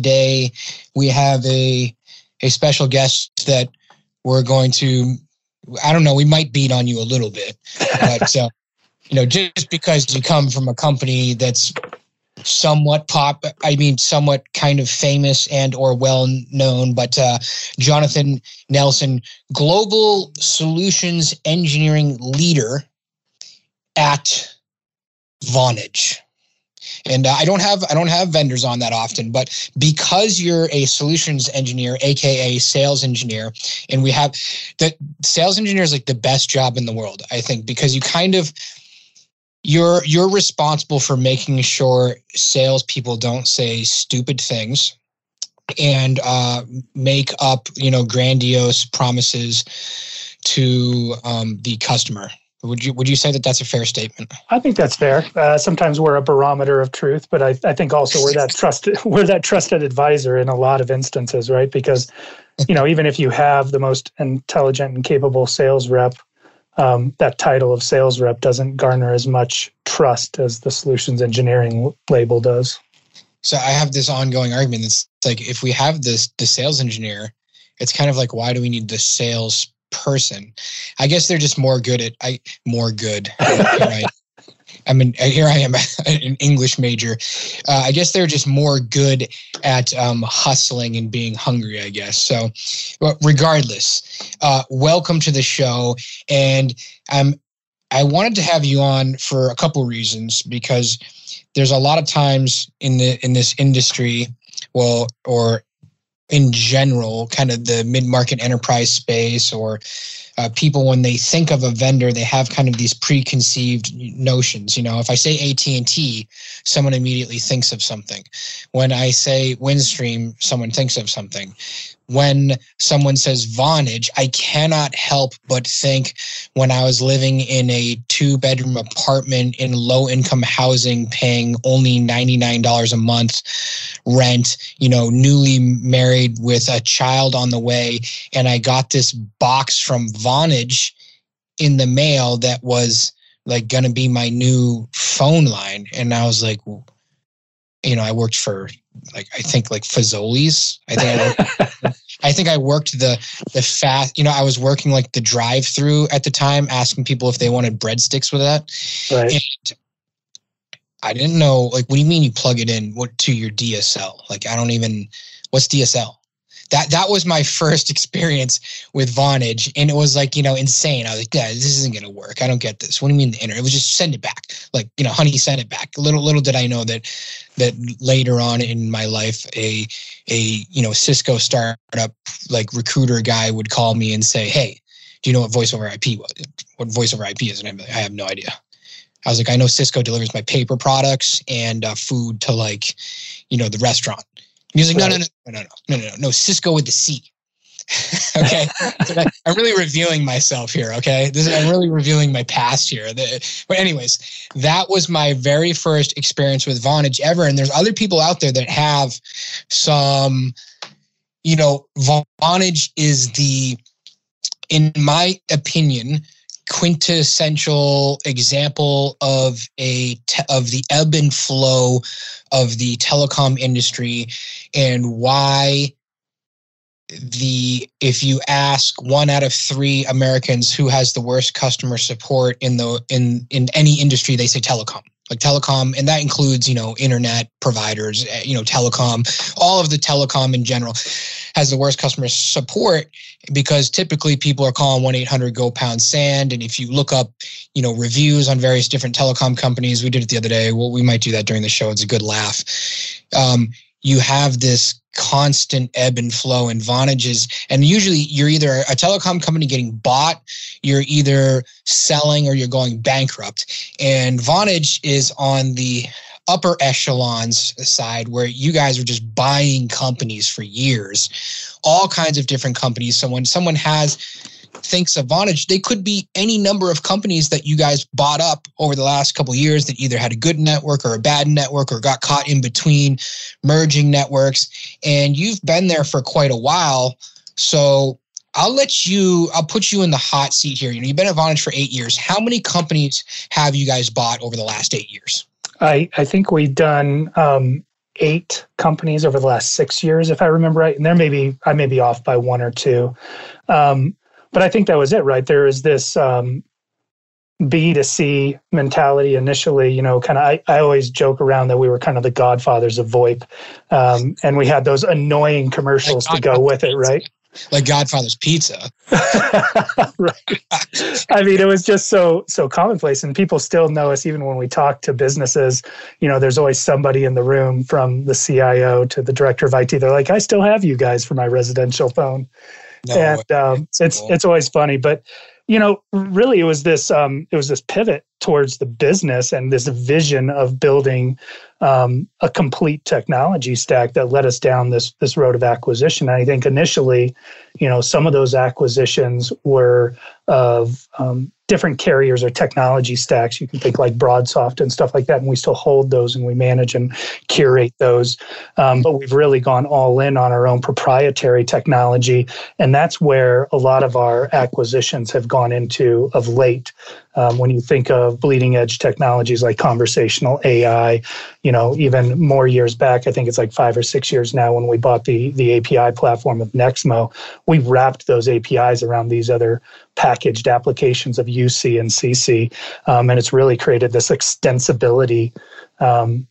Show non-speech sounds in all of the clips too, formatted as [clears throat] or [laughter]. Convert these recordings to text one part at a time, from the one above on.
today we have a a special guest that we're going to. I don't know. We might beat on you a little bit, but uh, [laughs] you know, just because you come from a company that's somewhat pop i mean somewhat kind of famous and or well known but uh, jonathan nelson global solutions engineering leader at vonage and uh, i don't have i don't have vendors on that often but because you're a solutions engineer aka sales engineer and we have the sales engineer is like the best job in the world i think because you kind of you're you're responsible for making sure salespeople don't say stupid things and uh, make up you know grandiose promises to um, the customer. Would you would you say that that's a fair statement? I think that's fair. Uh, sometimes we're a barometer of truth, but I, I think also we're that trusted [laughs] we're that trusted advisor in a lot of instances, right? Because you know even if you have the most intelligent and capable sales rep um, that title of sales rep doesn't garner as much trust as the solutions engineering label does. So I have this ongoing argument. It's like if we have this the sales engineer, it's kind of like why do we need the sales person? I guess they're just more good at I more good. right? I mean, here I am, [laughs] an English major. Uh, I guess they're just more good at um, hustling and being hungry, I guess. So, regardless, uh, welcome to the show. And um, I wanted to have you on for a couple reasons because there's a lot of times in the in this industry, well, or in general, kind of the mid market enterprise space or uh, people when they think of a vendor they have kind of these preconceived notions you know? If i say at&t someone immediately thinks of something. When i say windstream someone thinks of something when someone says Vonage, I cannot help but think when I was living in a two bedroom apartment in low income housing, paying only $99 a month rent, you know, newly married with a child on the way. And I got this box from Vonage in the mail that was like going to be my new phone line. And I was like, you know, I worked for like I think like Fazoli's. I think I, [laughs] I think I worked the the fast. You know, I was working like the drive through at the time, asking people if they wanted breadsticks with that. Right. And I didn't know. Like, what do you mean you plug it in? What to your DSL? Like, I don't even. What's DSL? that that was my [laughs] first experience with Vonage, and it was like you know insane. I was like, yeah, this isn't gonna work. I don't get this. What do you mean the internet? It was just send it back. Like you know, honey, send it back. Little little did I know that that later on in my life, a a you know Cisco startup like recruiter guy would call me and say, hey, do you know what voice over IP was? What voice over IP is? And I'm like, I have no idea. I was like, I know Sysco delivers my paper products and uh, food to like, you know, the restaurant. He was like, no, no, no, no, no, no, no, no, no, Cisco with the C. [laughs] okay, I'm really reviewing myself here. Okay, this is, I'm really reviewing my past here. The, but anyways, that was my very first experience with Vonage ever, and there's other people out there that have some. You know, Vonage is the, in my opinion, quintessential example of a te- of the ebb and flow of the telecom industry and why the if you ask one out of three Americans who has the worst customer support in the in in any industry, they say telecom. Like telecom, and that includes, you know, internet providers, eh, you know, telecom, all of the telecom in general has the worst customer support because typically people are calling 1-800 go pound sand. And if you look up you know reviews on various different telecom companies we did it the other day. Well we might do that during the show. It's a good laugh. Um, you have this constant ebb and flow and Vonages. And usually you're either a telecom company getting bought, you're either selling or you're going bankrupt. And Vonage is on the upper echelons side where you guys are just buying companies for years, all kinds of different companies. So when someone has thinks of Vonage, they could be any number of companies that you guys bought up over the last couple years that either had a good network or a bad network or got caught in between merging networks. And you've been there for quite a while. So I'll let you, I'll put you in the hot seat here. You know, you've been at Vonage for eight years. How many companies have you guys bought over the last eight years? I, I think we've done um, eight companies over the last six years, if I remember right. And there may be, I may be off by one or two. Um, but I think that was it, right? There is this um, B to C mentality initially. You know, kind of. I, I always joke around that we were kind of the godfathers of VoIP, um, and we had those annoying commercials like to go with it, right? [laughs] Like Godfather's Pizza. [laughs] right. I mean, it was just so so commonplace, and people still know us even when we talk to businesses. You know, there's always somebody in the room from the CIO to the director of IT. They're like, "I still have you guys for my residential phone." No, and um, it's it's always funny, but you know, really, it was this um, it was this pivot towards the business and this vision of building um, a complete technology stack that led us down this this road of acquisition. And I think initially, you know, some of those acquisitions were of um, different carriers or technology stacks. You can think like BroadSoft and stuff like that, and we still hold those and we manage and curate those. Um, but we've really gone all in on our own proprietary technology, and that's where a lot of our acquisitions have gone into of late. Um, when you think of bleeding edge technologies like conversational AI, you know, even more years back, I think it's like five or six years now when we bought the the API platform of Nexmo, we wrapped those APIs around these other packaged applications of UC and CC, um, and it's really created this extensibility. Um,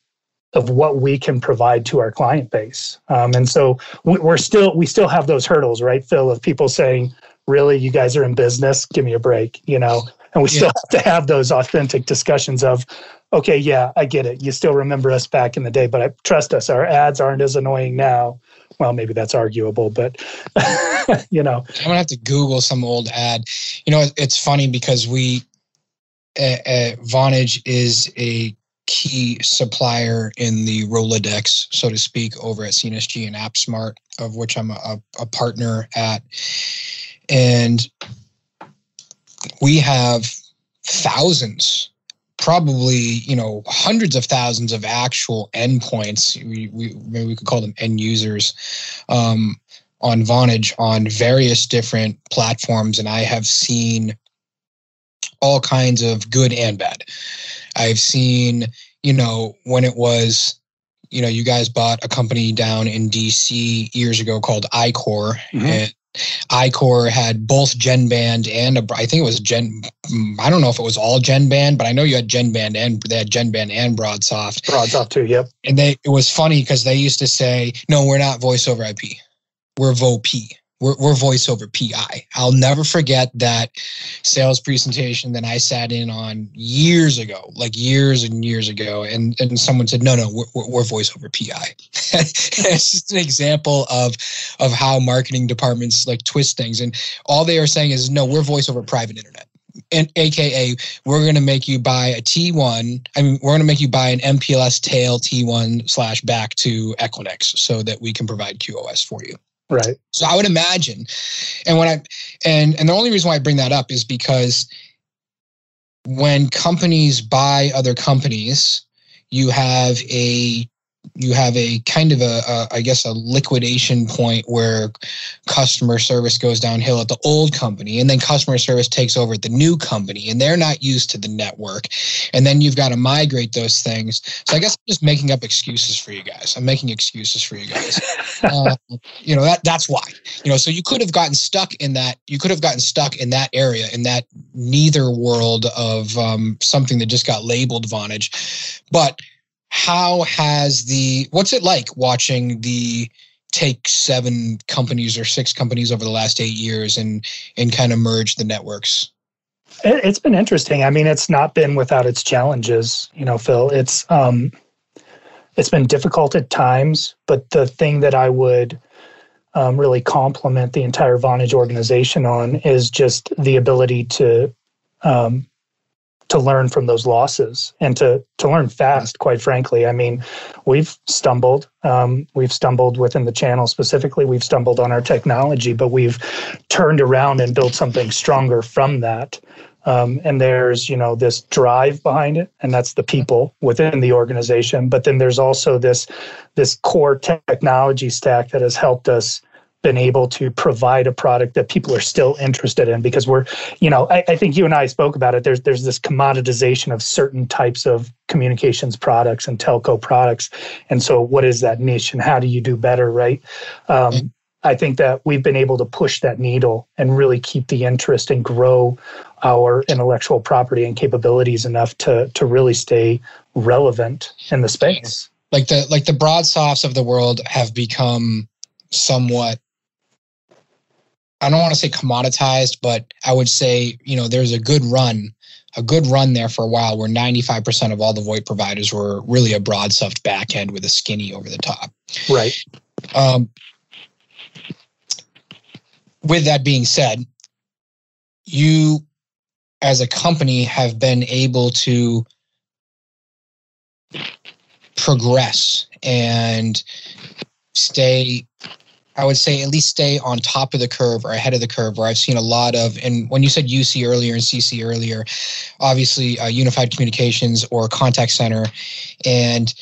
of what we can provide to our client base, um, and so we're still we still have those hurdles, right, Phil? Of people saying, "Really, you guys are in business? Give me a break," you know and we still [laughs] have to have those authentic discussions of okay yeah i get it. You still remember us back in the day but I, trust us our ads aren't as annoying now. Well maybe that's arguable but [laughs] you know. I'm gonna have to google some old ad. You know it's funny because we uh, uh, vonage is a key supplier in the rolodex so to speak over at cnsg and appsmart of which i'm a, a partner at. And we have thousands probably you know hundreds of thousands of actual endpoints we, we maybe we could call them end users um, on vonage on various different platforms and i have seen all kinds of good and bad i've seen you know when it was you know you guys bought a company down in dc years ago called icore mm-hmm. and iCore had both GENBAND and a, I think it was Gen. I don't know if it was all GENBAND, but I know you had GENBAND and they had GENBAND and BroadSoft. BroadSoft too. Yep. And they it was funny because they used to say, "No, we're not voice over IP. We're VoP." We're, we're voice over PI. I'll never forget that sales presentation that I sat in on years ago, like years and years ago. And, and someone said, no, no, we're, we're voice over PI. [laughs] it's just an example of, of how marketing departments like twist things. And all they are saying is, no, we're voice over private internet and aka we're going to make you buy a T1. I mean, we're going to make you buy an MPLS tail T1 slash back to Equinix so that we can provide QoS for you. Right. So I would imagine, and when I and and the only reason why I bring that up is because when companies buy other companies, you have a you have a kind of a, a I guess a liquidation point where customer service goes downhill at the old company and then customer service takes over at the new company and they're not used to the network. And then you've got to migrate those things. So i guess i'm just making up excuses for you guys. I'm making excuses for you guys. [laughs] Uh, you know that that's why. You know so you could have gotten stuck in that you could have gotten stuck in that area in that neither world of um, something that just got labeled vonage. But how has the what's it like watching the take seven companies or six companies over the last eight years and and kind of merge the networks? It's been interesting. I mean it's not been without its challenges you know phil. It's um it's been difficult at times but the thing that i would um, really compliment the entire vonage organization on is just the ability to um, to learn from those losses and to to learn fast quite frankly. I mean we've stumbled um, we've stumbled within the channel specifically. We've stumbled on our technology but we've turned around and built something stronger from that. Um, and there's you know this drive behind it and that's the people within the organization. But then there's also this this core technology stack that has helped us been able to provide a product that people are still interested in because we're, you know, I, I, think you and I spoke about it. There's there's this commoditization of certain types of communications products and telco products, and so what is that niche and how do you do better, right? Um, I think that we've been able to push that needle and really keep the interest and grow our intellectual property and capabilities enough to to really stay relevant in the space. Like the like the broadsofts of the world have become somewhat I don't want to say commoditized, but I would say, you know, there's a good run, a good run there for a while where 95% of all the VoIP providers were really a broadsoft backend with a skinny over the top. Right. Um, with that being said, you as a company have been able to progress and stay I would say at least stay on top of the curve or ahead of the curve. Where I've seen a lot of, and when you said UC earlier and CC earlier, obviously uh, unified communications or contact center, and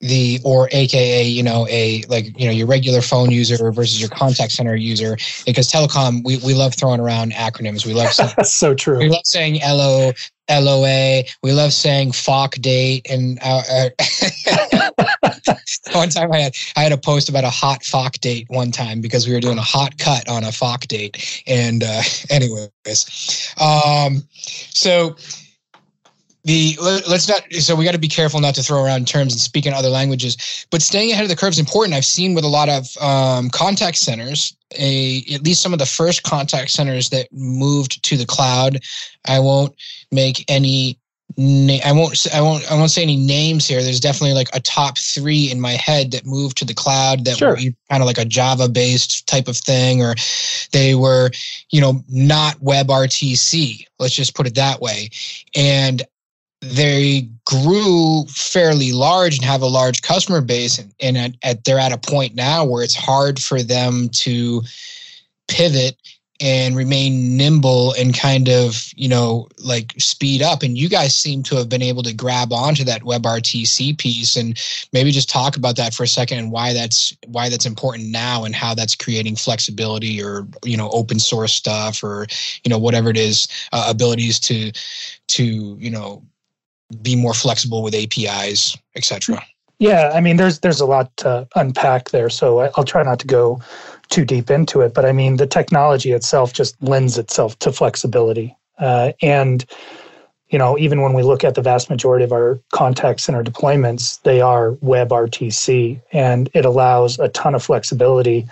the or aka you know a like you know your regular phone user versus your contact center user because telecom we, we love throwing around acronyms we love saying, [laughs] so true we love saying lo loa we love saying foc date and uh, uh [laughs] [laughs] [laughs] one time I had I had a post about a hot FOC date one time because we were doing a hot cut on a FOC date. And uh, [laughs] anyways, um, so the let's not so we got to be careful not to throw around terms and speak in other languages but staying ahead of the curve is important i've seen with a lot of um, contact centers a at least some of the first contact centers that moved to the cloud i won't make any I won't I won't I won't say any names here. There's definitely like a top three in my head that moved to the cloud that sure. were kind of like a Java based type of thing, or they were, you know, not WebRTC. Let's just put it that way. And they grew fairly large and have a large customer base, and, and at, at they're at a point now where it's hard for them to pivot and remain nimble and kind of you know like speed up. And you guys seem to have been able to grab onto that webrtc piece and maybe just talk about that for a second and why that's why that's important now and how that's creating flexibility or you know open source stuff or you know whatever it is uh, abilities to to you know be more flexible with apis etc yeah i mean there's there's a lot to unpack there so i'll try not to go too deep into it, but I mean, the technology itself just lends itself to flexibility. Uh, and, you know, even when we look at the vast majority of our contact center deployments, they are WebRTC, and it allows a ton of flexibility.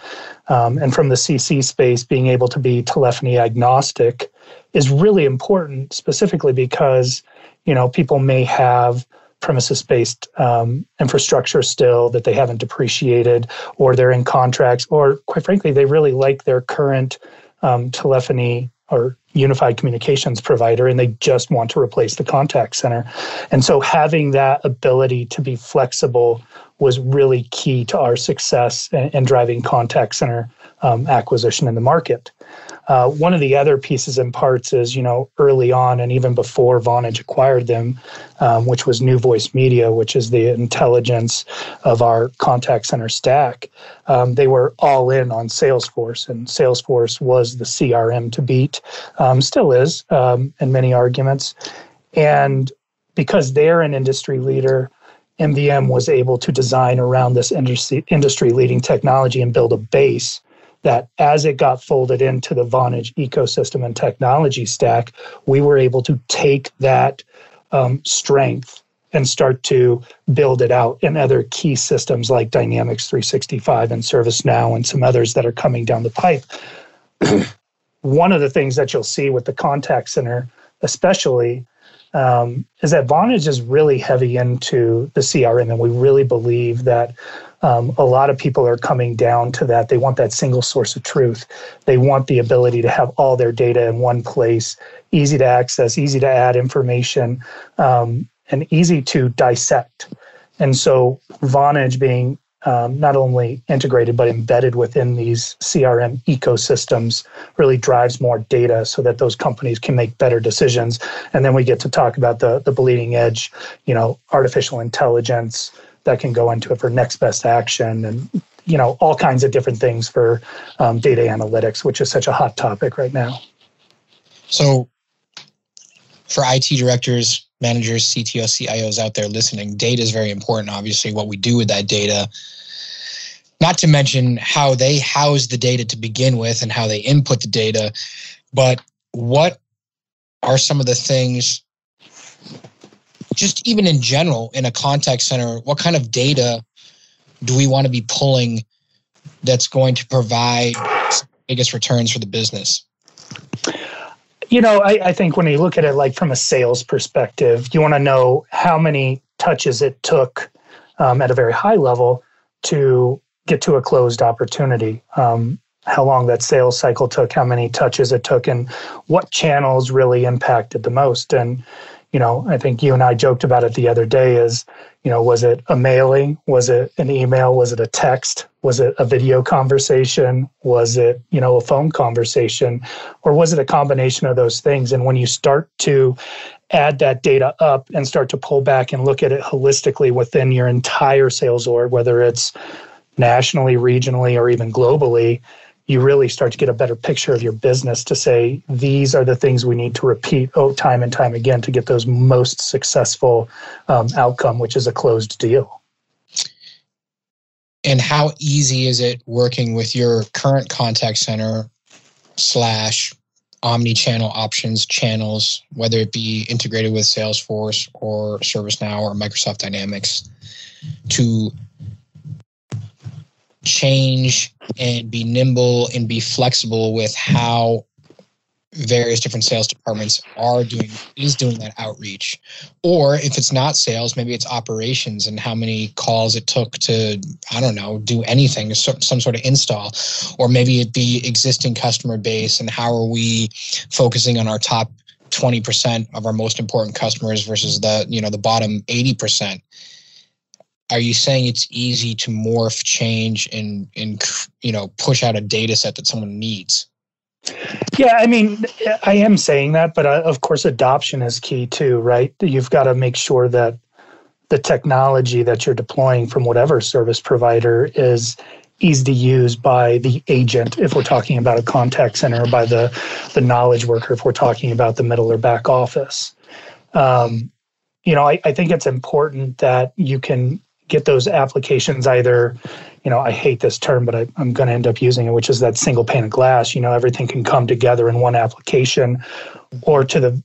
Um, and from the CC space, being able to be telephony agnostic is really important, specifically because, you know, people may have premises based um, infrastructure still that they haven't depreciated or they're in contracts or quite frankly they really like their current um, telephony or unified communications provider and they just want to replace the contact center. And so having that ability to be flexible was really key to our success in, driving contact center um, acquisition in the market uh, one of the other pieces and parts is, you know, early on and even before Vonage acquired them, um, which was NewVoiceMedia, which is the intelligence of our contact center stack, um, they were all in on Salesforce, and Salesforce was the CRM to beat, um, still is um, in many arguments. And because they're an industry leader, NVM was able to design around this industry, industry leading technology and build a base that as it got folded into the Vonage ecosystem and technology stack, we were able to take that um, strength and start to build it out in other key systems like Dynamics 365 and ServiceNow and some others that are coming down the pipe. [clears throat] One of the things that you'll see with the contact center, especially, um, is that Vonage is really heavy into the CRM, and we really believe that um, a lot of people are coming down to that. They want that single source of truth. They want the ability to have all their data in one place, easy to access, easy to add information, um, and easy to dissect. And so, Vonage being um, not only integrated but embedded within these CRM ecosystems really drives more data so that those companies can make better decisions. And then we get to talk about the the bleeding edge, you know, artificial intelligence, that can go into it for next best action and you know all kinds of different things for um, data analytics, which is such a hot topic right now. So, for IT directors, managers, CTOs, CIOs out there listening, data is very important. Obviously, what we do with that data. Not to mention how they house the data to begin with and how they input the data, but what are some of the things just even in general in a contact center what kind of data do we want to be pulling that's going to provide biggest returns for the business you know I, I think when you look at it like from a sales perspective you want to know how many touches it took um, at a very high level to get to a closed opportunity um, how long that sales cycle took, how many touches it took, and what channels really impacted the most. And, you know, I think you and I joked about it the other day is, you know, was it a mailing? Was it an email? Was it a text? Was it a video conversation? Was it, you know, a phone conversation? Or was it a combination of those things? And when you start to add that data up and start to pull back and look at it holistically within your entire sales org, whether it's nationally, regionally, or even globally, you really start to get a better picture of your business to say these are the things we need to repeat oh, time and time again to get those most successful um, outcome which is a closed deal. And how easy is it working with your current contact center slash omni-channel options channels whether it be integrated with salesforce or servicenow or microsoft dynamics to change and be nimble and be flexible with how various different sales departments are doing is doing that outreach. Or if it's not sales maybe it's operations and how many calls it took to i don't know do anything some sort of install. Or maybe it be existing customer base and how are we focusing on our top 20% of our most important customers versus the you know the bottom 80% are you saying it's easy to morph change and and you know push out a data set that someone needs? Yeah i mean i am saying that but uh, of course adoption is key too right? You've got to make sure that the technology that you're deploying from whatever service provider is easy to use by the agent if we're talking about a contact center or by the the knowledge worker if we're talking about the middle or back office. Um, you know I, I think it's important that you can get those applications either you know i hate this term but I, am going to end up using it which is that single pane of glass you know everything can come together in one application or to the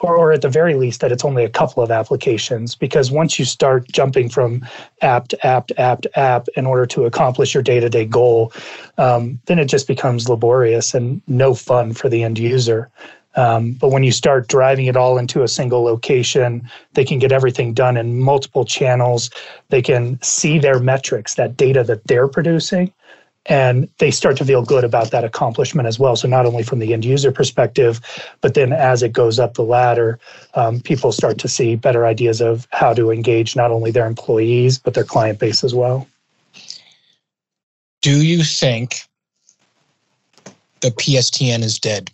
or, or at the very least that it's only a couple of applications because once you start jumping from app to app to app to app in order to accomplish your day-to-day goal um, then it just becomes laborious and no fun for the end user um, but when you start driving it all into a single location, they can get everything done in multiple channels. They can see their metrics, that data that they're producing, and they start to feel good about that accomplishment as well. So, not only from the end user perspective, but then as it goes up the ladder, um, people start to see better ideas of how to engage not only their employees, but their client base as well. Do you think the PSTN is dead?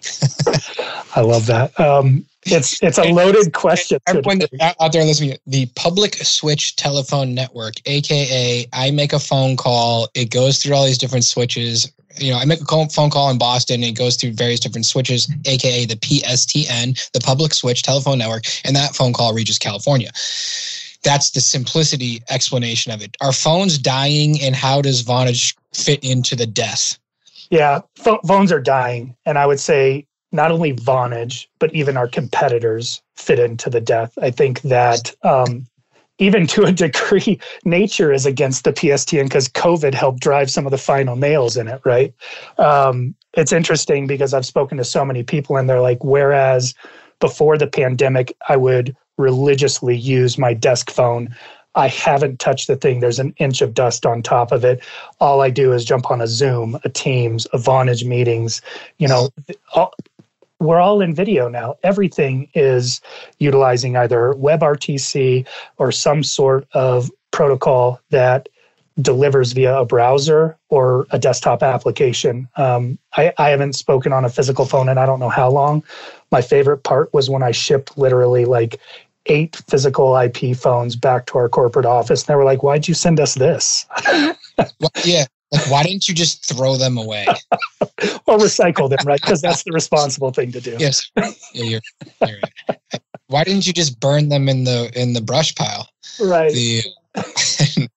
[laughs] I love that. Um, it's it's a loaded question. Everyone out there listening, the public switch telephone network, aka I make a phone call, it goes through all these different switches. You know, I make a phone call in Boston, it goes through various different switches, aka the PSTN, the public switch telephone network, and that phone call reaches California. That's the simplicity explanation of it. Are phones dying, and how does Vonage fit into the death? Yeah, phones are dying, and I would say not only Vonage, but even our competitors fit into the death. I think that um, even to a [laughs] degree, nature is against the PSTN because COVID helped drive some of the final nails in it, right? Um, it's interesting because I've spoken to so many people and they're like, whereas before the pandemic, I would religiously use my desk phone. I haven't touched the thing. There's an inch of dust on top of it. All I do is jump on a Zoom, a Teams, a Vonage meetings. You know, all, we're all in video now. Everything is utilizing either WebRTC or some sort of protocol that delivers via a browser or a desktop application. Um, I, I haven't spoken on a physical phone and I don't know how long. My favorite part was when I shipped literally like eight physical IP phones back to our corporate office. And they were like, why'd you send us this? [laughs] yeah. Like, why didn't you just throw them away? [laughs] or recycle them, right? Because that's the responsible thing to do. Yes. Yeah, you're, you're right. Why didn't you just burn them in the in the brush pile? Right. The, [laughs]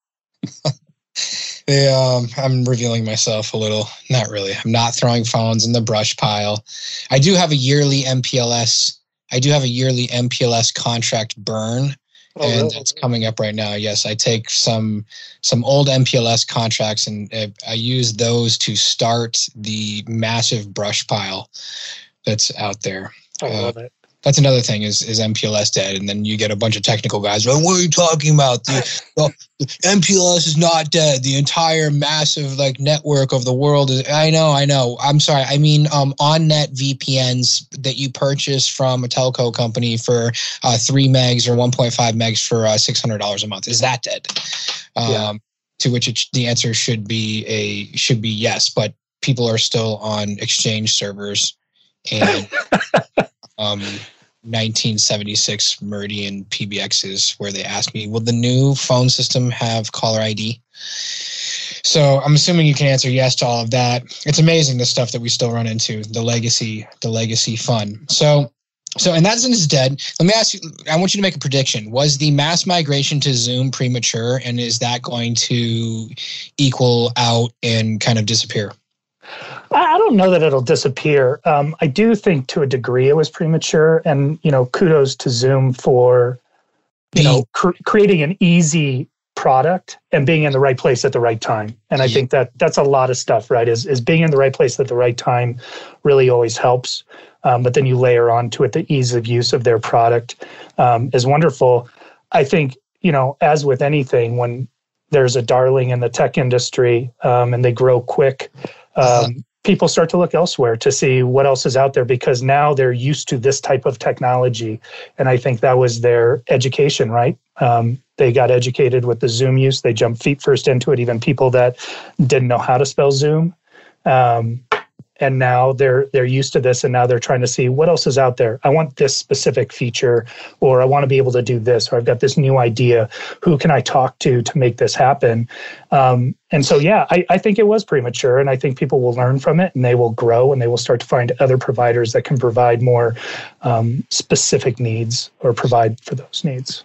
the um, I'm revealing myself a little. Not really. I'm not throwing phones in the brush pile. I do have a yearly MPLS. I do have a yearly MPLS contract burn Oh, and really? it's coming up right now. Yes, I take some some old MPLS contracts and uh, I use those to start the massive brush pile that's out there. I love uh, it that's another thing is is MPLS dead, and then you get a bunch of technical guys. Like, what are you talking about? The, [laughs] the, the, MPLS is not dead. The entire massive like network of the world is. I know, I know. I'm sorry. I mean, um, on net VPNs that you purchase from a telco company for uh, three megs or 1.5 megs for uh, six hundred dollars a month. Is that dead? Um, yeah. To which it, the answer should be a should be yes, but people are still on exchange servers and. [laughs] um, 1976 Meridian PBXs where they asked me, will the new phone system have caller ID? So I'm assuming you can answer yes to all of that. It's amazing the stuff that we still run into, the legacy, the legacy fun. So so and that is dead. Let me ask you I want you to make a prediction. Was the mass migration to Zoom premature and is that going to equal out and kind of disappear? I don't know that it'll disappear. Um, I do think to a degree it was premature, and you know, kudos to Zoom for you know cr- creating an easy product and being in the right place at the right time. And I yeah. think that that's a lot of stuff, right? Is is being in the right place at the right time really always helps. Um, but then you layer onto it the ease of use of their product um, is wonderful. I think you know, as with anything, when there's a darling in the tech industry um, and they grow quick. Um, people start to look elsewhere to see what else is out there because now they're used to this type of technology. And I think that was their education, right? Um, they got educated with the Zoom use. They jumped feet first into it. Even people that didn't know how to spell Zoom um, and now they're they're used to this and now they're trying to see what else is out there. I want this specific feature or i want to be able to do this or i've got this new idea. Who can i talk to to make this happen? Um, and so yeah I, I think it was premature and i think people will learn from it and they will grow and they will start to find other providers that can provide more um, specific needs or provide for those needs.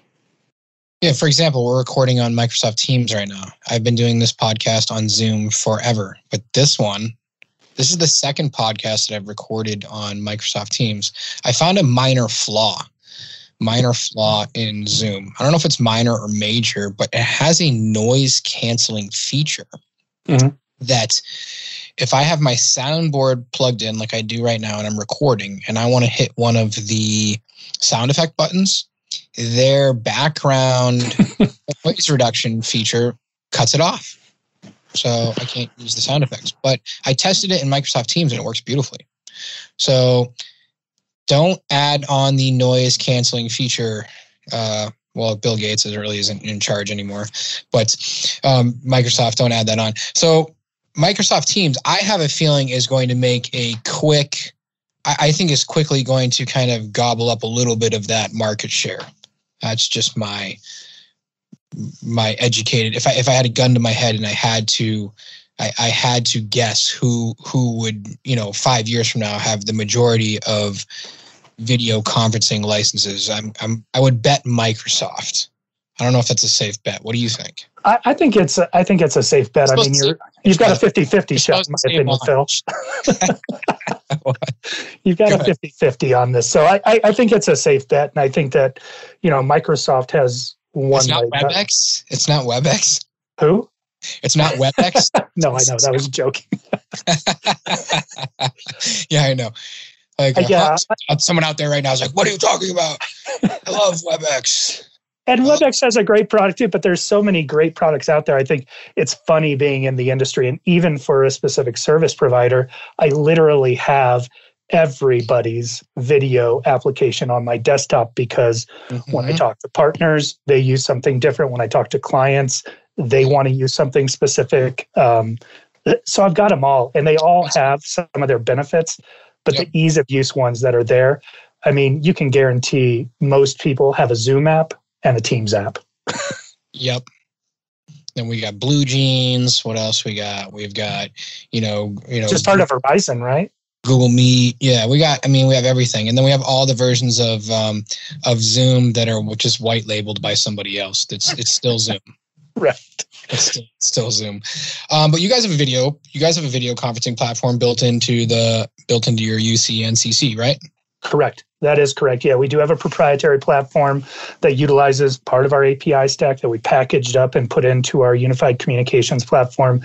Yeah, for example, we're recording on Microsoft Teams right now. I've been doing this podcast on Zoom forever, but this one this is the second podcast that I've recorded on Microsoft Teams. I found a minor flaw, minor flaw in Zoom. I don't know if it's minor or major, but it has a noise canceling feature mm-hmm. that if I have my soundboard plugged in like I do right now and I'm recording and I want to hit one of the sound effect buttons, their background [laughs] noise reduction feature cuts it off so I can't use the sound effects. But I tested it in Microsoft Teams and it works beautifully. So don't add on the noise canceling feature. Uh, well, Bill Gates is really isn't in charge anymore, but um, Microsoft don't add that on. So Microsoft Teams, I have a feeling is going to make a quick. I, I think is quickly going to kind of gobble up a little bit of that market share. That's just my my educated if I if I had a gun to my head and I had to I, I had to guess who who would you know five years from now have the majority of video conferencing licenses. I'm, I'm I would bet Microsoft. I don't know if that's a safe bet. What do you think? I, I think it's a, I think it's a safe bet. I mean, you're you've got a 50-50 shot in my opinion, Phil. [laughs] you've got Go a 50-50 on this. So I, I, I think it's a safe bet. And I think that, you know, Microsoft has one. It's not WebEx. It's not WebEx. Who? It's not WebEx. [laughs] no, I know that was joking. [laughs] yeah, I know. Like, uh, yeah, someone out there right now is like, "What are you talking about?" I love WebEx. And WebEx has a great product too, but there's so many great products out there. I think it's funny being in the industry, and even for a specific service provider, I literally have everybody's video application on my desktop because mm-hmm. when I mm-hmm. talk to partners, they use something different. When I talk to clients, they want to use something specific. Um, so I've got them all, and they all have some of their benefits, but yep. the ease of use ones that are there I mean, you can guarantee most people have a Zoom app and a Teams app. yep. Then we got BlueJeans. What else we got? We've got, you know, you know, just part of Verizon, right? Google Meet. Yeah, we got. I mean, we have everything, and then we have all the versions of um, of Zoom that are just white labeled by somebody else. It's it's still Zoom. [laughs] right. It's still, still Zoom. Um, but you guys have a video. You guys have a video conferencing platform built into the built into your UC NCC, right? Correct. That is correct. Yeah, we do have a proprietary platform that utilizes part of our API stack that we packaged up and put into our unified communications platform.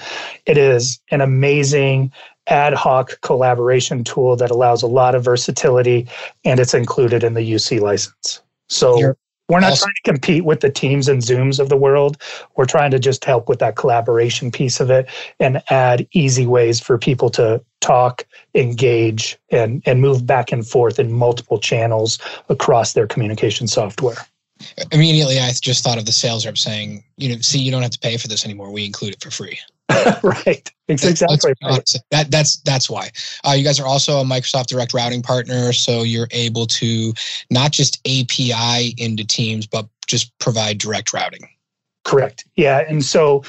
It is an amazing ad hoc collaboration tool that allows a lot of versatility and it's included in the UC license. So You're we're not awesome. trying to compete with the teams and Zooms of the world. We're trying to just help with that collaboration piece of it and add easy ways for people to talk, engage, and, and move back and forth in multiple channels across their communication software. Immediately, I just thought of the sales rep saying, you know, see, you don't have to pay for this anymore. We include it for free. [laughs] right. Exactly. That's, that, that's that's why. Uh, you guys are also a Microsoft Direct Routing partner, so you're able to not just API into Teams, but just provide direct routing. Correct. Yeah, and so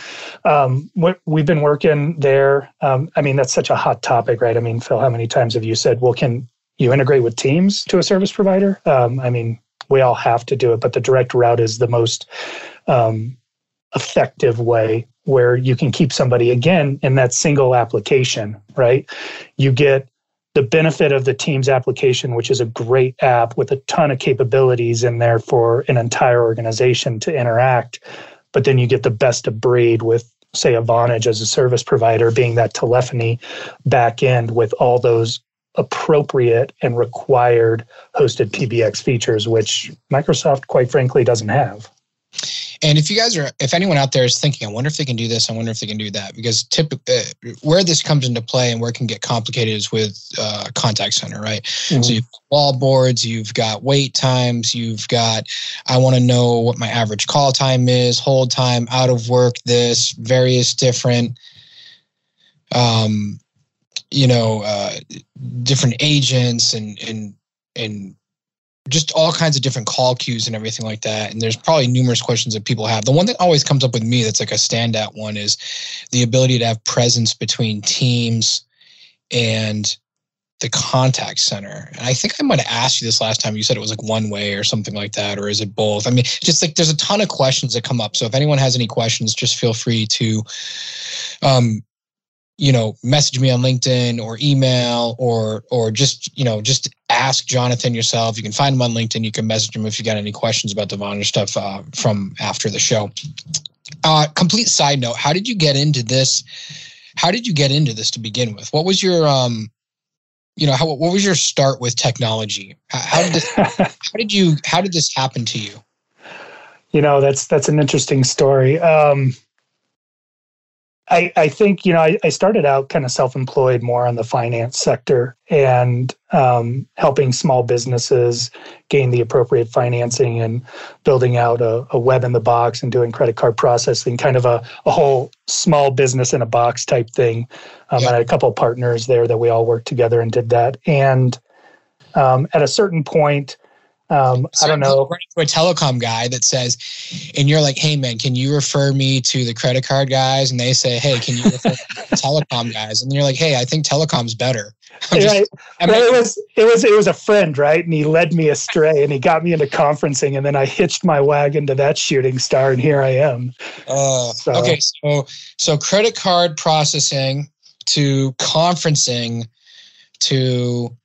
um, what we've been working there. Um, I mean, that's such a hot topic, right? I mean, Phil, how many times have you said, "Well, can you integrate with Teams to a service provider?" Um, I mean, we all have to do it, but the direct route is the most um, effective way where you can keep somebody again in that single application, right? You get the benefit of the Teams application, which is a great app with a ton of capabilities in there for an entire organization to interact. But then you get the best of breed with, say, a Vonage as a service provider, being that telephony back end with all those appropriate and required hosted PBX features, which Microsoft, quite frankly, doesn't have. And if you guys are, if anyone out there is thinking, I wonder if they can do this, I wonder if they can do that, because typically uh, where this comes into play and where it can get complicated is with uh, contact center, right? Mm-hmm. So you've wall boards, you've got wait times, you've got, I want to know what my average call time is, hold time, out of work, this, various different, um, you know, uh, different agents and and and just all kinds of different call queues and everything like that. And there's probably numerous questions that people have. The one that always comes up with me that's like a standout one is the ability to have presence between teams and the contact center. And I think I might have asked you this last time. You said it was like one way or something like that, or is it both? I mean, just like there's a ton of questions that come up. So if anyone has any questions, just feel free to um, you know message me on linkedin or email or or just you know just ask jonathan yourself. You can find him on linkedin. You can message him if you got any questions about the Vonage stuff uh, from after the show. Uh, complete side note. How did you get into this? How did you get into this to begin with? What was your um you know how what was your start with technology? How, how did this [laughs] how did you how did this happen to you? You know that's that's an interesting story. Um I, I think you know I, I started out kind of self-employed more on the finance sector and um, helping small businesses gain the appropriate financing and building out a, a, web in the box and doing credit card processing kind of a, a whole small business in a box type thing um, yeah. I had a couple partners there that we all worked together and did that and um, at a certain point um, I don't know. To a telecom guy that says, and you're like, "Hey man, can you refer me to the credit card guys?" And they say, "Hey, can you refer telecom guys?" And you're like, "Hey, I think telecom's better." [laughs] Just, right. it was it was it was a friend, right? And he led me astray, and he got me into conferencing, and then I hitched my wagon to that shooting star, and here I am. Uh, so. Okay, so so credit card processing to conferencing to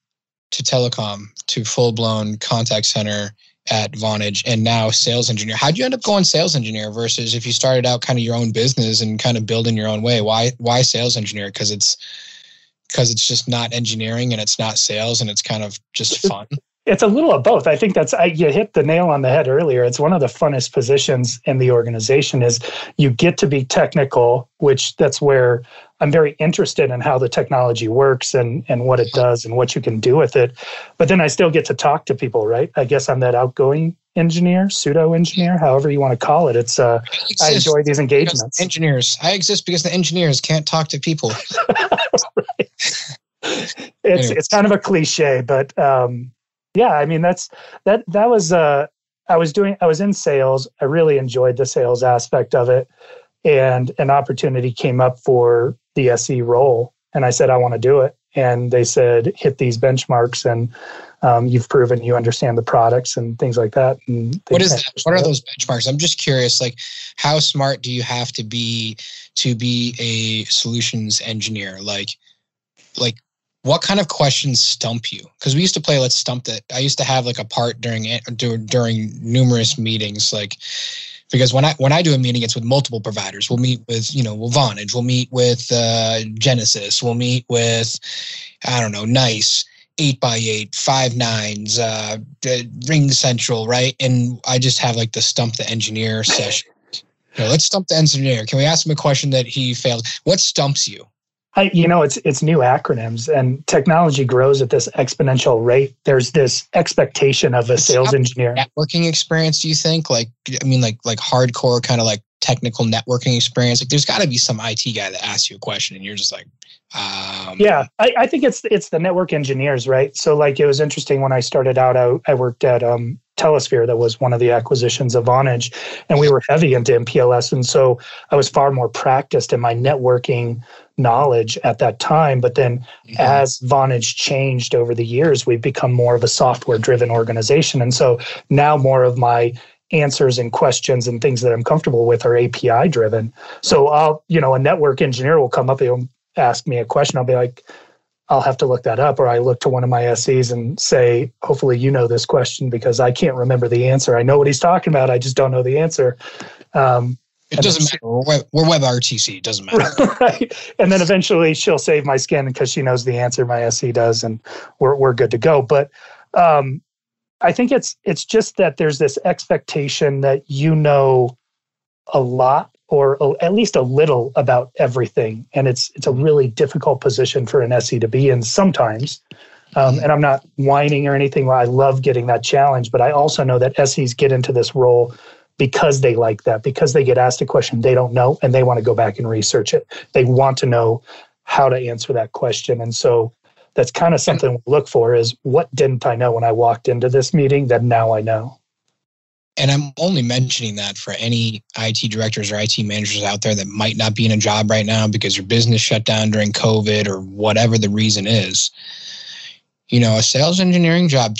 to telecom to full blown contact center at Vonage and now sales engineer. How'd you end up going sales engineer versus if you started out kind of your own business and kind of building your own way? Why why sales engineer? Because it's because it's just not engineering and it's not sales and it's kind of just fun. It's a little of both. I think that's I, you hit the nail on the head earlier. It's one of the funnest positions in the organization is you get to be technical, which that's where I'm very interested in how the technology works and and what it does and what you can do with it. But then I still get to talk to people, right? I guess I'm that outgoing engineer, pseudo engineer, however you want to call it. It's uh, I, I enjoy these engagements. Engineers, I exist because the engineers can't talk to people. [laughs] right. It's anyway. it's kind of a cliche, but um, Yeah, I mean that's that that was uh I was doing I was in sales. I really enjoyed the sales aspect of it and an opportunity came up for the SE role and I said I want to do it and they said hit these benchmarks and um, you've proven you understand the products and things like that. And what is that? What are those benchmarks? I'm just curious. Like, how smart do you have to be to be a solutions engineer? Like, like what kind of questions stump you? Because we used to play Let's Stump It. I used to have like a part during during numerous meetings, like because when I when I do a meeting, it's with multiple providers. We'll meet with you know we'll Vonage, we'll meet with uh, Genesys, we'll meet with I don't know Nice, eight by eight, five nines, uh, RingCentral, right? And I just have like the stump the engineer session. You know, let's stump the engineer. Can we ask him a question that he failed? What stumps you? I, you know, it's it's new acronyms, and technology grows at this exponential rate. There's this expectation of a sales engineer. Networking experience, do you think? Like, I mean, like like hardcore kind of like technical networking experience. Like, there's got to be some IT guy that asks you a question, and you're just like, um, yeah. I, I think it's it's the network engineers, right? So, like, it was interesting when I started out. I, I worked at um, Telesphere that was one of the acquisitions of Vonage, and we were heavy into MPLS, and so I was far more practiced in my networking knowledge at that time. But then, mm-hmm. as Vonage changed over the years, we've become more of a software-driven organization, and so now more of my answers and questions and things that I'm comfortable with are API driven. So I'll, you know, a network engineer will come up and ask me a question. I'll be like, I'll have to look that up, or I look to one of my SEs and say, hopefully you know this question because I can't remember the answer. I know what he's talking about, I just don't know the answer. Um, it doesn't matter. We're web, we're WebRTC. It doesn't matter. [laughs] right. And then eventually she'll save my skin because she knows the answer. My SE does, and we're we're good to go. But um, I think it's it's just that there's this expectation that you know a lot or at least a little about everything. And it's it's a really difficult position for an SE to be in sometimes. Um, and I'm not whining or anything. I love getting that challenge, but I also know that SEs get into this role because they like that, because they get asked a question they don't know and they want to go back and research it. They want to know how to answer that question. And so that's kind of something we look for is what didn't I know when I walked into this meeting that now I know? And I'm only mentioning that for any IT directors or IT managers out there that might not be in a job right now because your business shut down during COVID or whatever the reason is. You know, a sales engineering job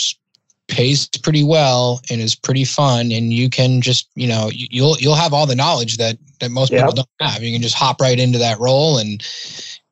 pays pretty well and is pretty fun, and you can just, you know, you'll you'll have all the knowledge that that most people don't have. You can just hop right into that role and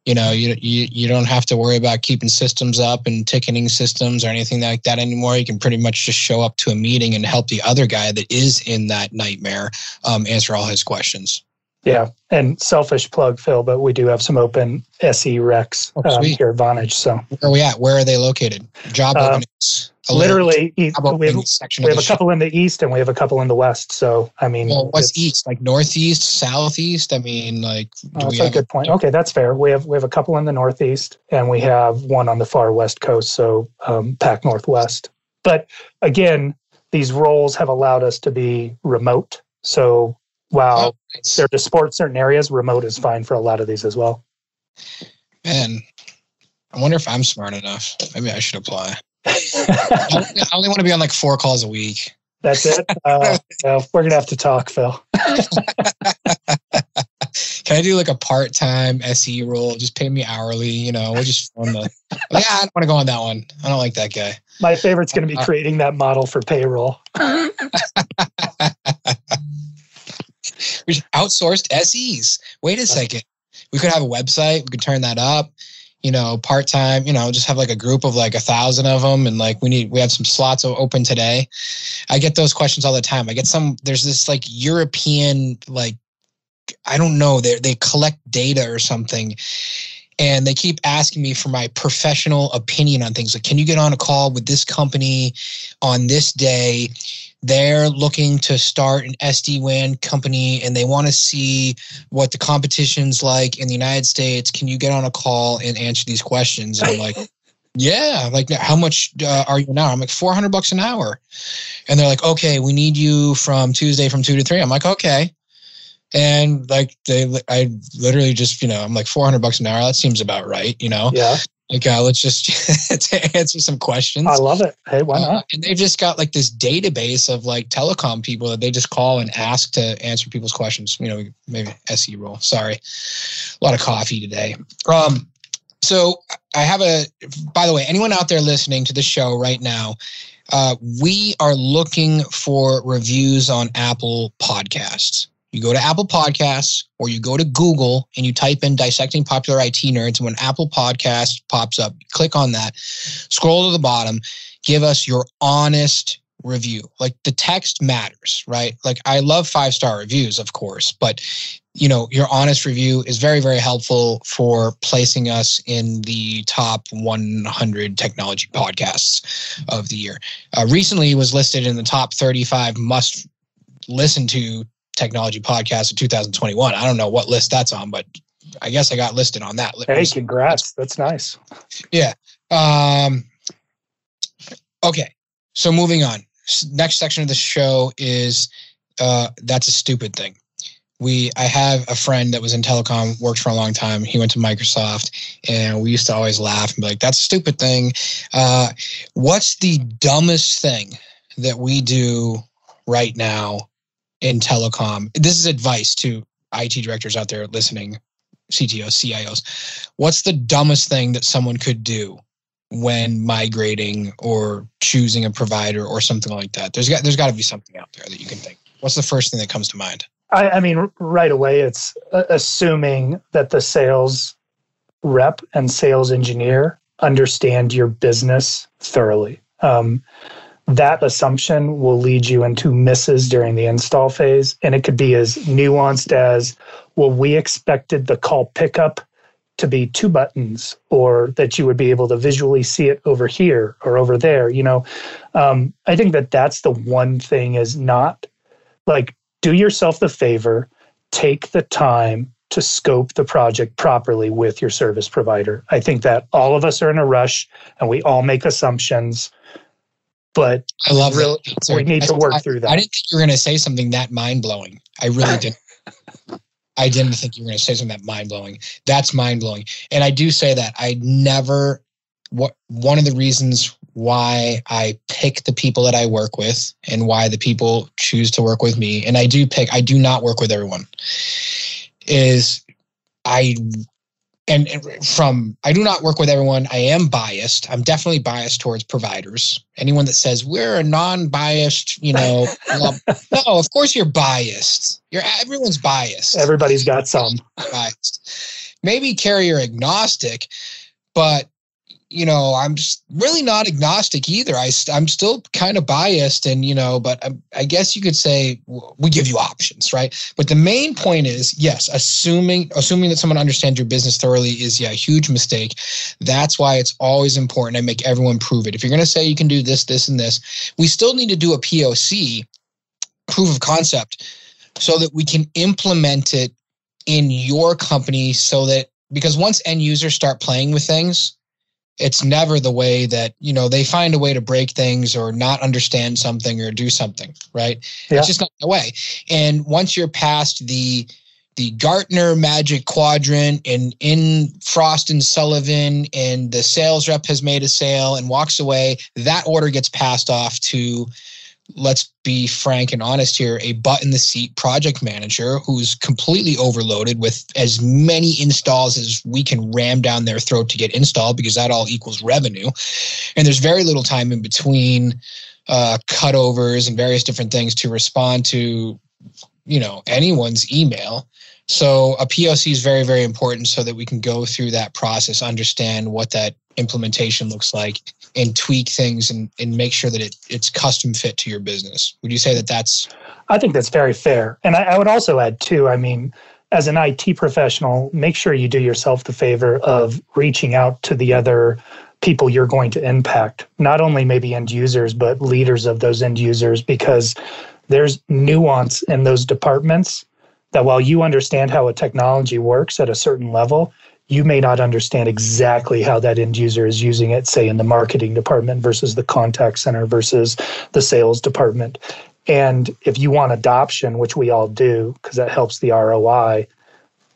you know you, you you don't have to worry about keeping systems up and ticketing systems or anything like that anymore. You can pretty much just show up to a meeting and help the other guy that is in that nightmare um, answer all his questions. Yeah. And selfish plug phil but we do have some open se recs oh, um, here at vonage so. Where are we at? Where are they located? Job uh, openings literally we have, we have a couple in the east and we have a couple in the west so i mean well, what's east? Like northeast southeast? I mean like oh, that's a good point. Okay that's fair. We have we have a couple in the northeast and we have one on the far west coast so um, pac northwest. But again these roles have allowed us to be remote so while oh, nice. they're to support certain areas remote is fine for a lot of these as well. Man i wonder if i'm smart enough. Maybe i should apply [laughs] I only want to be on like four calls a week. That's it. Uh, [laughs] we're gonna have to talk, Phil. [laughs] Can I do like a part-time SE role? Just pay me hourly. You know, we'll just the. yeah, I don't want to go on that one. I don't like that guy. My favorite's going to be uh, creating that model for payroll. we just outsourced SEs. Wait a second. We could have a website. We could turn that up you know, part time, you know, just have like a group of like a thousand of them. And like, we need, we have some slots open today. I get those questions all the time. I get some, there's this like European, like, I don't know, they they collect data or something. And they keep asking me for my professional opinion on things like, can you get on a call with this company on this day? They're looking to start an SD WAN company and they want to see what the competition's like in the United States. Can you get on a call and answer these questions? And I'm like, yeah, like how much uh, are you now? I'm like 400 bucks an hour. And they're like, okay, we need you from Tuesday from two to three. I'm like, okay. And like they, I literally just, you know, I'm like 400 bucks an hour. That seems about right, you know? Yeah. Like, uh, let's just [laughs] answer some questions. I love it. Hey, why not? Uh, and they've just got like this database of like telecom people that they just call and ask to answer people's questions. You know, maybe SE role. Sorry, a lot of coffee today. Um, so I have a. By the way, anyone out there listening to the show right now, uh, we are looking for reviews on Apple Podcasts. You go to Apple Podcasts or you go to Google and you type in dissecting popular IT nerds. And when Apple Podcasts pops up, click on that, scroll to the bottom, give us your honest review. Like the text matters, right? Like I love five star reviews, of course, but you know, your honest review is very, very helpful for placing us in the top 100 technology podcasts of the year. Uh, recently was listed in the top 35 must listen to technology podcast of 2021. I don't know what list that's on, but I guess I got listed on that. Hey, congrats. That's nice. Yeah. Um, okay. So moving on. Next section of the show is uh, that's a stupid thing we I have a friend that was in telecom, worked for a long time. He went to Microsoft, and we used to always laugh and be like, "That's a stupid thing." Uh, what's the dumbest thing that we do right now in telecom? This is advice to IT directors out there listening, CTOs, CIOs. What's the dumbest thing that someone could do when migrating or choosing a provider or something like that? There's got there's got to be something out there that you can think. What's the first thing that comes to mind? I, I mean, right away, it's uh, assuming that the sales rep and sales engineer understand your business thoroughly. Um, that assumption will lead you into misses during the install phase. And it could be as nuanced as, well, we expected the call pickup to be two buttons, or that you would be able to visually see it over here or over there. You know, um, I think that that's the one thing is not like do yourself the favor, take the time to scope the project properly with your service provider. I think that all of us are in a rush and we all make assumptions, but I love really, that. we need I, to work I, through that. [laughs] I didn't think you were going to say something that mind blowing. I really didn't. I didn't think you were going to say something that mind blowing. That's mind blowing. And I do say that I never what one of the reasons why I pick the people that I work with and why the people choose to work with me. And I do pick, I do not work with everyone. Is I and from I do not work with everyone. I am biased. I'm definitely biased towards providers. Anyone that says we're a non-biased, you know, [laughs] no, of course you're biased. You're everyone's biased. Everybody's got some biased. Maybe carrier agnostic, but you know, I'm really not agnostic either. I, I'm still kind of biased, and you know, but I, I, guess you could say we give you options, right? But the main point is, yes, assuming assuming that someone understands your business thoroughly is yeah, a huge mistake. That's why it's always important to make everyone prove it. If you're going to say you can do this, this, and this, we still need to do a POC, proof of concept, so that we can implement it in your company, so that because once end users start playing with things it's never the way that you know they find a way to break things or not understand something or do something right yeah. it's just not the way and once you're past the the Gartner Magic Quadrant and in Frost and Sullivan, and the sales rep has made a sale and walks away. That order gets passed off to let's be frank and honest here, a butt in the seat project manager who's completely overloaded with as many installs as we can ram down their throat to get installed because that all equals revenue. And there's very little time in between uh, cutovers and various different things to respond to, you know, anyone's email. So a POC is very, very important so that we can go through that process, understand what that implementation looks like, and tweak things and, and make sure that it, it's custom fit to your business. Would you say that that's? I think that's very fair. And I, I would also add, too, I mean, as an IT professional, make sure you do yourself the favor of reaching out to the other people you're going to impact, not only maybe end users, but leaders of those end users, because there's nuance in those departments that while you understand how a technology works at a certain level, you may not understand exactly how that end user is using it, say in the marketing department versus the contact center versus the sales department. And if you want adoption, which we all do, because that helps the ROI,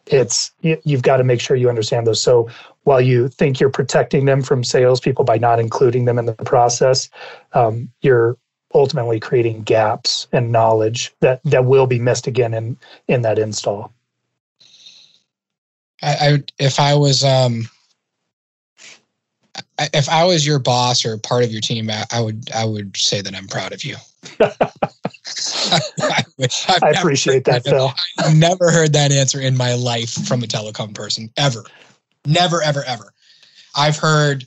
it's you've got to make sure you understand those. So while you think you're protecting them from salespeople by not including them in the process, um, you're ultimately creating gaps in knowledge that that will be missed again in in that install. I, I if I was um if I was your boss or part of your team, I, I would I would say that I'm proud of you. [laughs] I, I, appreciate that, Phil. I've never heard that answer in my life from a telecom person ever. Never, ever, ever. I've heard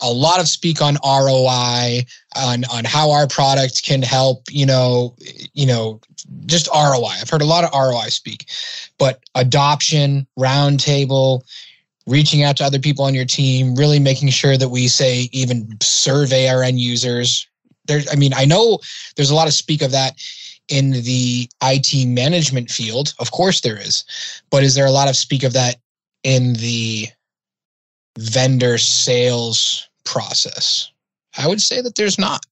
a lot of speak on ROI, on on how our product can help, you know, you know, just ROI. I've heard a lot of ROI speak, but adoption, roundtable, reaching out to other people on your team, really making sure that we say even survey our end users. There's, I mean, I know there's a lot of speak of that in the IT management field. Of course there is, but is there a lot of speak of that in the vendor sales process? I would say that there's not.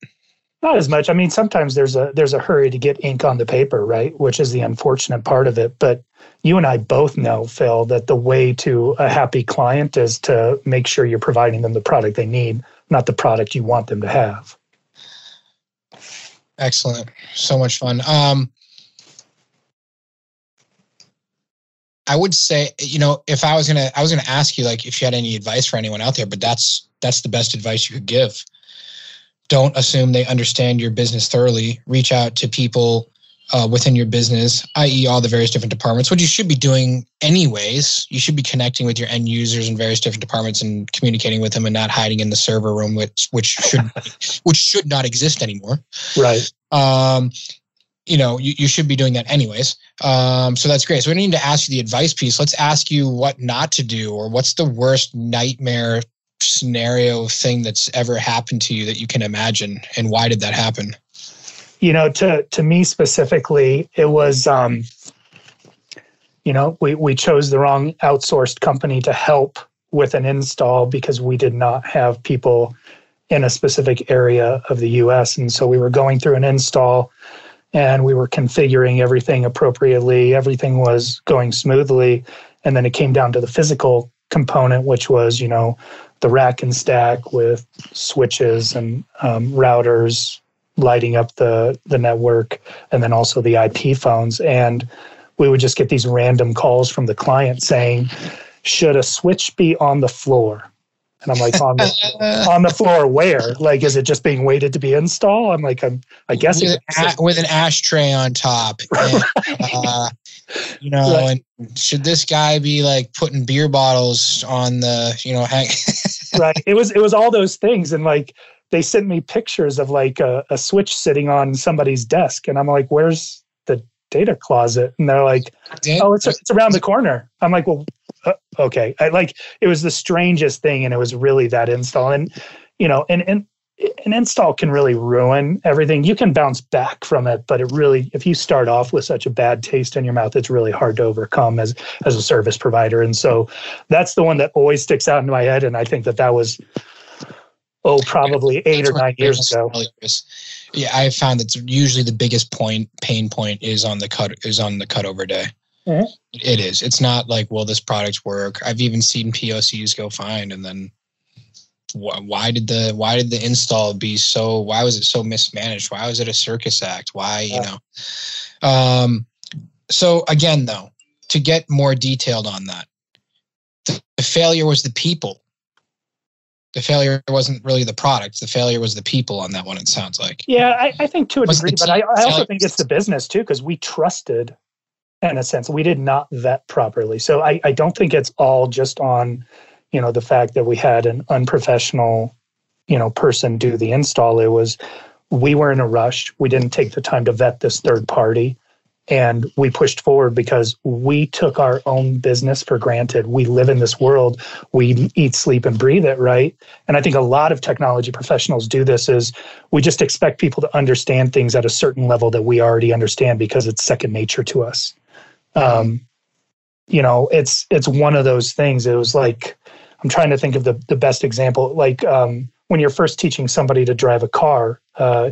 Not as much. I mean, sometimes there's a there's a hurry to get ink on the paper, right? Which is the unfortunate part of it. But you and I both know, Phil, that the way to a happy client is to make sure you're providing them the product they need, not the product you want them to have. Excellent. So much fun. Um, I would say, you know, if I was gonna, I was gonna ask you like if you had any advice for anyone out there, but that's that's the best advice you could give. Don't assume they understand your business thoroughly. Reach out to people uh, within your business, i.e., all the various different departments. What you should be doing, anyways, you should be connecting with your end users in various different departments and communicating with them, and not hiding in the server room, which which should [laughs] which should not exist anymore. Right. Um, you know, you, you should be doing that anyways. Um, so that's great. So we need to ask you the advice piece. Let's ask you what not to do, or what's the worst nightmare scenario thing that's ever happened to you that you can imagine, and why did that happen? you know, to to me specifically, it was um, you know, we we chose the wrong outsourced company to help with an install because we did not have people in a specific area of the US. And so we were going through an install and we were configuring everything appropriately. Everything was going smoothly. And then it came down to the physical component, which was, you know, the rack and stack with switches and um, routers, lighting up the the network and then also the IP phones and we would just get these random calls from the client saying should a switch be on the floor and I'm like on the [laughs] on the floor where like is it just being waited to be installed I'm like I'm I guess with, a, with an ashtray on top [laughs] and, uh, you know right. and should this guy be like putting beer bottles on the you know hang- [laughs] right it was it was all those things and like they sent me pictures of like a, a switch sitting on somebody's desk, and I'm like, "Where's the data closet?" And they're like, "Oh, it's it's around the corner." I'm like, "Well, uh, okay." I like it was the strangest thing, and it was really that install, and you know, and and an install can really ruin everything. You can bounce back from it, but it really, if you start off with such a bad taste in your mouth, it's really hard to overcome as as a service provider. And so, that's the one that always sticks out in my head. And I think that that was oh, probably eight or nine years ago. Yeah, I found that usually the biggest point pain point is on the cut is on the cutover day. Mm-hmm. It is. It's not like will this product work? I've even seen POCs go fine, and then why did the why did the install be so? Why was it so mismanaged? Why was it a circus act? Why you know? Um, so again, though, to get more detailed on that, the, the failure was the people the failure wasn't really the product. The failure was the people on that one. It sounds like. Yeah, I, I think to a degree, but I, I also think it's the business too because we trusted, in a sense, we did not vet properly. So I, I don't think it's all just on, you know, the fact that we had an unprofessional, you know, person do the install. It was we were in a rush. We didn't take the time to vet this third party and we pushed forward because we took our own business for granted. We live in this world, we eat, sleep, and breathe it, right? And I think a lot of technology professionals do this is we just expect people to understand things at a certain level that we already understand because it's second nature to us. Um, you know, it's it's one of those things. It was like I'm trying to think of the the best example. Like um, when you're first teaching somebody to drive a car. Uh,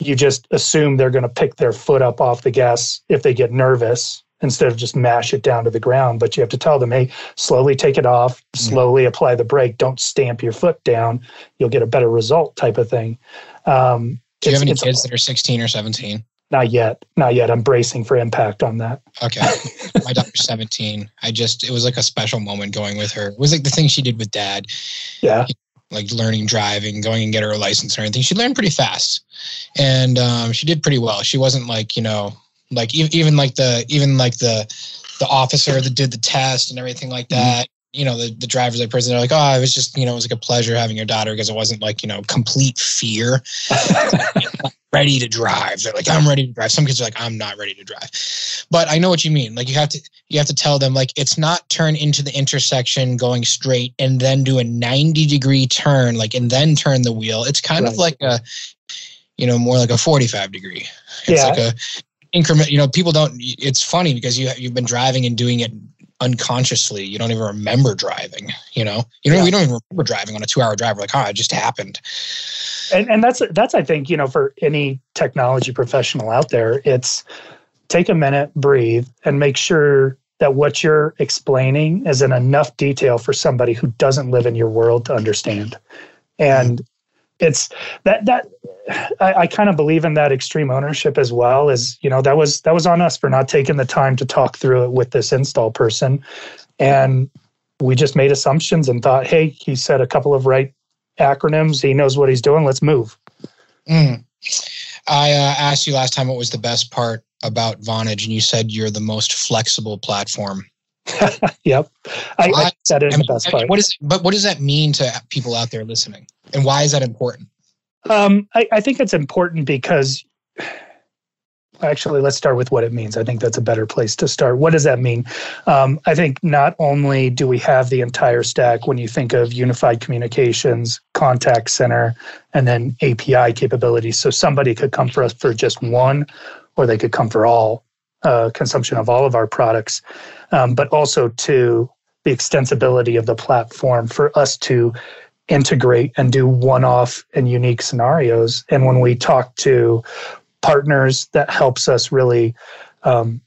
you just assume they're going to pick their foot up off the gas if they get nervous instead of just mash it down to the ground. But you have to tell them, hey, slowly take it off, mm-hmm. slowly apply the brake. Don't stamp your foot down. You'll get a better result, type of thing. Um, Do you have any kids that are 16 or 17? Not yet. Not yet. I'm bracing for impact on that. Okay. [laughs] My daughter's 17. I just, it was like a special moment going with her. It was like the thing she did with dad. Yeah. Like learning driving, going and get her a license or anything. She learned pretty fast. And um, she did pretty well. She wasn't like, you know, like even, even like the, even like the, the officer that did the test and everything like mm-hmm. that. Mm-hmm you know the, the drivers like prison they're like oh it was just you know it was like a pleasure having your daughter because it wasn't like you know complete fear [laughs] [laughs] ready to drive. They're like, I'm ready to drive. Some kids are like, I'm not ready to drive. But I know what you mean. Like you have to you have to tell them like it's not turn into the intersection going straight and then do a 90 degree turn, like and then turn the wheel. It's kind right. of like a you know, more like a 45 degree. It's yeah. like a increment, you know, people don't it's funny because you you've been driving and doing it unconsciously. You don't even remember driving, you know. You know, yeah. we don't even remember driving on a two hour drive. We're like, oh, it just happened and and that's that's I think you know for any technology professional out there, it's take a minute, breathe, and make sure that what you're explaining is in enough detail for somebody who doesn't live in your world to understand. And it's that that I, I kind of believe in that extreme ownership as well. As you know, that was that was on us for not taking the time to talk through it with this install person, and we just made assumptions and thought, hey, he said a couple of right acronyms. He knows what he's doing. Let's move. Mm. I uh, asked you last time what was the best part about Vonage, and you said you're the most flexible platform. [laughs] yep, I, I said it I mean, the best part. What is, but what does that mean to people out there listening, and why is that important? Um, I, I think it's important because actually let's start with what it means. I think that's a better place to start. What does that mean? Um, i think not only do we have the entire stack when you think of unified communications contact center and then api capabilities. So somebody could come for us for just one or they could come for all uh, consumption of all of our products um, but also to the extensibility of the platform for us to integrate and do one-off and unique scenarios and when we talk to partners that helps us really um,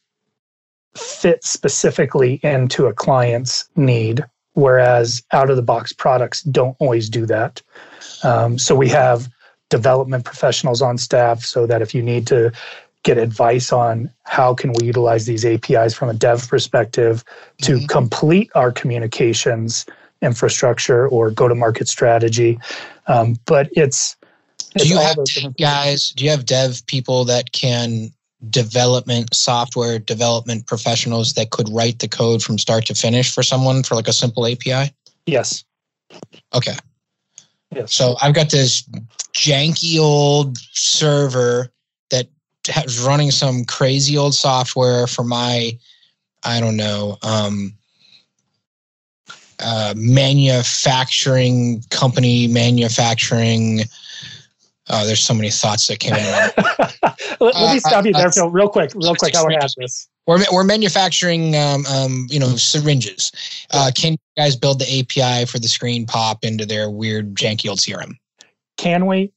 fit specifically into a client's need, whereas out of the box products don't always do that. Um, so we have development professionals on staff so that if you need to get advice on how can we utilize these apis from a dev perspective to mm-hmm. complete our communications infrastructure or go to market strategy um, but it's do you have guys? Do you have dev people that can development software development professionals that could write the code from start to finish for someone for like a simple API? Yes. Okay. Yes. So I've got this janky old server running some crazy old software for my, I don't know, um, uh, manufacturing company manufacturing Oh, there's so many thoughts that came in. [laughs] let, let, me stop you there, uh, Phil, real quick, real quick. I want to ask this. We're, we're manufacturing, um, um, you know, syringes. Uh, can you guys build the API for the screen pop into their weird, janky old CRM? Can we?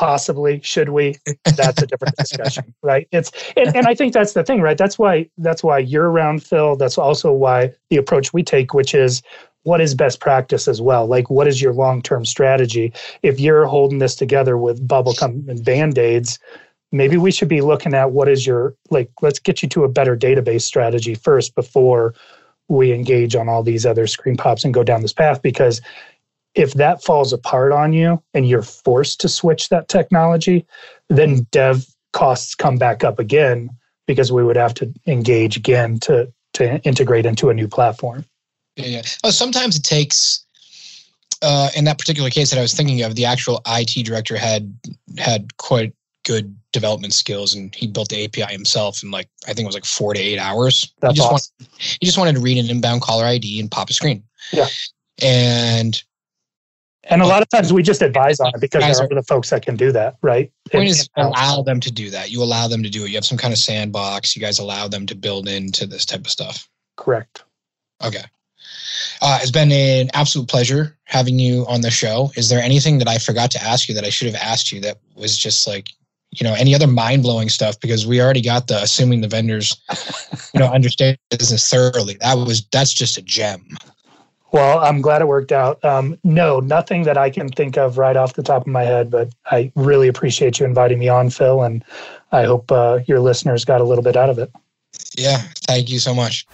Possibly. Should we? [laughs] That's a different discussion, right? It's and, and I think that's the thing, right? That's why that's why you're around, Phil. That's also why the approach we take, which is what is best practice as well like what is your long-term strategy if you're holding this together with bubblegum and band-aids maybe we should be looking at what is your like let's get you to a better database strategy first before we engage on all these other screen pops and go down this path because if that falls apart on you and you're forced to switch that technology then dev costs come back up again because we would have to engage again to to integrate into a new platform yeah, yeah. Oh, sometimes it takes. Uh, in that particular case that I was thinking of, the actual IT director had had quite good development skills, and he built the API himself in like I think it was like four to eight hours. That's he just awesome. wanted, he just wanted to read an inbound caller ID and pop a screen. Yeah, and and a lot of times we just advise on it because there are the folks that can do that, right? Point is allow them to do that. You allow them to do it. You have some kind of sandbox. You guys allow them to build into this type of stuff. Correct. Okay. Uh, it's been an absolute pleasure having you on the show. Is there anything that I forgot to ask you that I should have asked you that was just like you know any other mind blowing stuff because we already got the assuming the vendors you know understand business thoroughly. That was that's just a gem. Well, I'm glad it worked out. Um, no, nothing that I can think of right off the top of my head, but I really appreciate you inviting me on, Phil, and I hope uh, your listeners got a little bit out of it. Yeah, thank you so much.